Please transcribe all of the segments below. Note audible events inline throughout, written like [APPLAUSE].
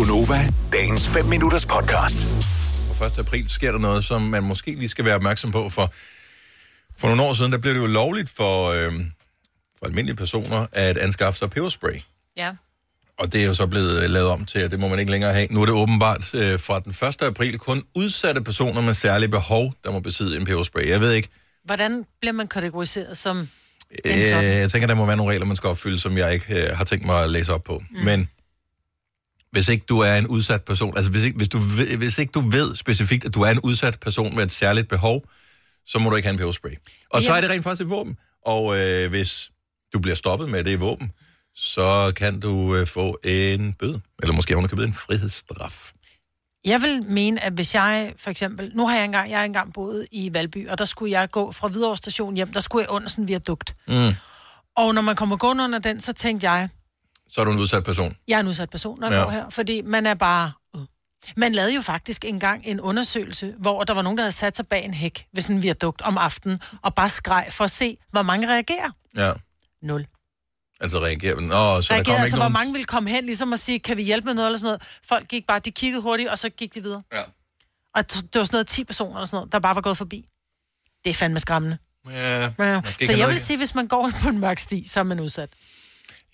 Gunova, dagens 5 minutters podcast. På 1. april sker der noget, som man måske lige skal være opmærksom på, for for nogle år siden, der blev det jo lovligt for, øh, for almindelige personer at anskaffe sig peberspray. Ja. Og det er jo så blevet øh, lavet om til, at det må man ikke længere have. Nu er det åbenbart øh, fra den 1. april kun udsatte personer med særlige behov, der må besidde en peberspray. Jeg ved ikke, Hvordan bliver man kategoriseret som øh, jeg tænker, der må være nogle regler, man skal opfylde, som jeg ikke øh, har tænkt mig at læse op på. Mm. Men hvis ikke du er en udsat person, altså hvis ikke, hvis, du ved, hvis ikke du ved specifikt, at du er en udsat person med et særligt behov, så må du ikke have en peberspray. Og så Ja. er det rent faktisk et våben. Og øh, hvis du bliver stoppet med det våben, så kan du øh, få en bøde. Eller måske underkøbet en frihedsstraf. Jeg vil mene, at hvis jeg for eksempel... Nu har jeg engang, jeg har engang boet i Valby, og der skulle jeg gå fra Hvidovre station hjem, der skulle jeg under sådan en viadukt. Mm. Og når man kommer gående under den, så tænkte jeg, Så er du en udsat person. jeg er en udsat person, når jeg Ja. går her. Fordi man er bare... øh. Man lavede jo faktisk engang en undersøgelse, hvor der var nogen, der havde sat sig bag en hæk ved sådan en viadukt om aftenen, og bare skreg for at se, hvor mange reagerer. Ja. Nul. Altså reagerer. Nå, så der Reagerede, kommer altså, ikke hvor nogen... mange ville komme hen, ligesom at sige, kan vi hjælpe med noget eller sådan noget. Folk gik bare, de kiggede hurtigt, og så gik de videre. Ja. Og det var sådan noget 10 personer eller sådan noget, der bare var gået forbi. Det er fandme skræmmende. Ja, Ja. Så jeg vil sige, hvis man går [LAUGHS] på en mørk sti, så er man udsat.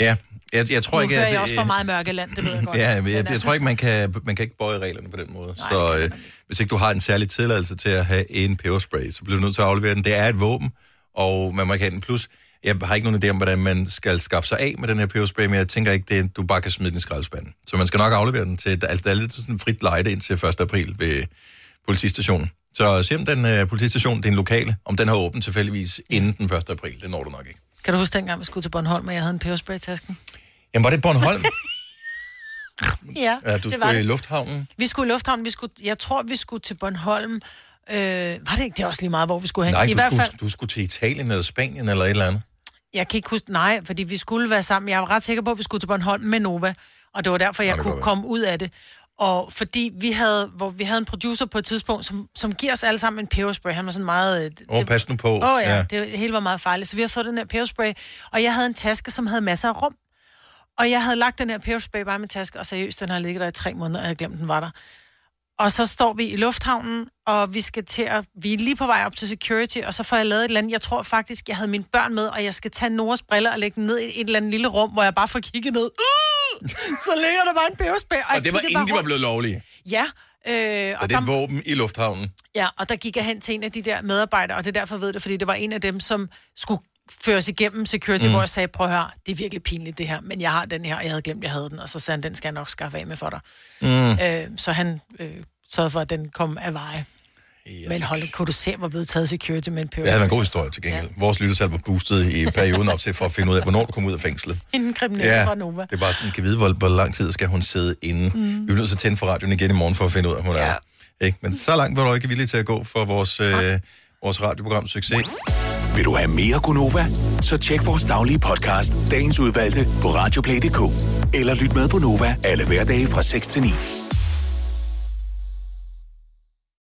Ja, jeg, jeg tror Nu ikke, at... jeg også for meget mørke land, det ved jeg [LAUGHS] godt. Ja, jeg, jeg, jeg altså- tror ikke, man kan, man kan ikke bøje reglerne på den måde. Nej, så det øh, hvis ikke du har en særlig tilladelse til at have en peberspray, så bliver du nødt til at aflevere den. Det er et våben, og man må ikke have den. Plus, jeg har ikke nogen idé om, hvordan man skal skaffe sig af med den her peberspray, men jeg tænker ikke, det er, du bare kan smide den i skraldespanden. Så man skal nok aflevere den til, altså der er lidt sådan frit lejde indtil 1. april ved politistationen. Så se om den uh, politistation, din lokale, om den har åbent tilfældigvis inden den 1. april. Det når du nok ikke. Kan du huske dengang, vi skulle til Bornholm, og jeg havde en peberspray i tasken? Jamen, var det Bornholm? [LAUGHS] Ja, ja, du det var skulle i det. lufthavnen. Vi skulle i Lufthavn, vi skulle, jeg tror, vi skulle til Bornholm. Øh, var det ikke? Det er også lige meget, hvor vi skulle hen. Nej, I du hvert skulle, fald, du skulle til Italien eller Spanien eller et eller andet. jeg kan ikke huske, nej, fordi vi skulle være sammen. Jeg var ret sikker på, at vi skulle til Bornholm med Nova, og det var derfor, jeg kan kunne komme ud af det. Og fordi vi havde, hvor vi havde en producer på et tidspunkt, som, som giver os alle sammen en peberspray. Han var sådan meget... øh, Åh, oh, pas nu på. Åh oh, ja, ja, det hele var meget farligt. Så vi har fået den her peberspray, og jeg havde en taske, som havde masser af rum. Og jeg havde lagt den her peberspray bare i min taske, og seriøst, den har ligget der i tre måneder, og jeg havde glemt, den var der. Og så står vi i lufthavnen, og vi skal til at... Vi er lige på vej op til security, og så får jeg lavet et eller andet... Jeg tror faktisk, jeg havde mine børn med, og jeg skal tage Noras briller og lægge dem ned i et eller andet lille rum, hvor jeg bare får kigget ned. Uh! Så ligger der bare en peberspray, og, Og det var inden de var blevet lovlige. Ja, øh, Så og det er der, våben i lufthavnen. Ja, og der gik jeg hen til en af de der medarbejdere, og det er derfor, jeg ved det, fordi det var en af dem, som skulle føres igennem security, mm. hvor jeg sagde, prøv at høre, det er virkelig pinligt det her, men jeg har den her, og jeg havde glemt, jeg havde den, og så sagde han, den skal jeg nok skaffe af med for dig. Mm. Øh, så han øh, sørgede for, at den kom af veje. Ja, Men hold, kunne du se, hvor blevet taget security med en peber? Det havde været en god historie til gengæld. Ja. Vores lyttetal var boostet i perioden op til for at finde ud af, hvornår du kom ud af fængslet. [LAUGHS] En kriminel ja. fra Nova. det er bare sådan, kan vide, hvor, hvor lang tid skal hun sidde inde. Mm. Vi er nødt til at tænde for radioen igen i morgen for at finde ud af, hvor hun Ja. er. Ikke? Men så langt var du ikke villig til at gå for vores, øh, vores radioprogram succes. Vil du have mere Gunova? Så tjek vores daglige podcast, dagens udvalgte, på radioplay.dk. Eller lyt med på Nova alle hverdage fra 6 til 9.